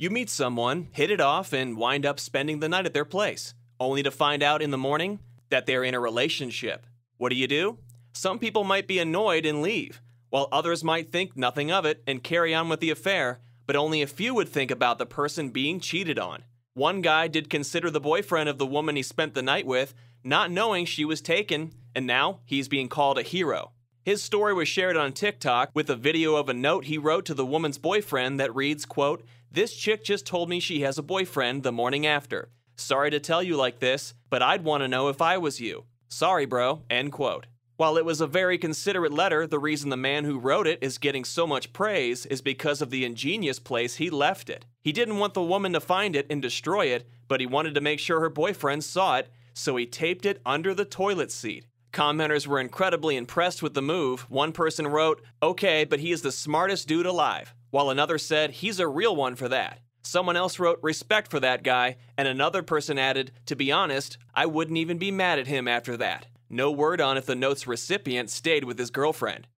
You meet someone, hit it off, and wind up spending the night at their place, only to find out in the morning that they're in a relationship. What do you do? Some people might be annoyed and leave, while others might think nothing of it and carry on with the affair, but only a few would think about the person being cheated on. One guy did consider the boyfriend of the woman he spent the night with, not knowing she was taken, and now he's being called a hero. His story was shared on TikTok with a video of a note he wrote to the woman's boyfriend that reads, quote, This chick just told me she has a boyfriend the morning after. Sorry to tell you like this, but I'd want to know if I was you. Sorry, bro. End quote. While it was a very considerate letter, the reason the man who wrote it is getting so much praise is because of the ingenious place he left it. He didn't want the woman to find it and destroy it, but he wanted to make sure her boyfriend saw it, so he taped it under the toilet seat. Commenters were incredibly impressed with the move. One person wrote, Okay, but he is the smartest dude alive, while another said, He's a real one for that. Someone else wrote, Respect for that guy, and another person added, To be honest, I wouldn't even be mad at him after that. No word on if the note's recipient stayed with his girlfriend.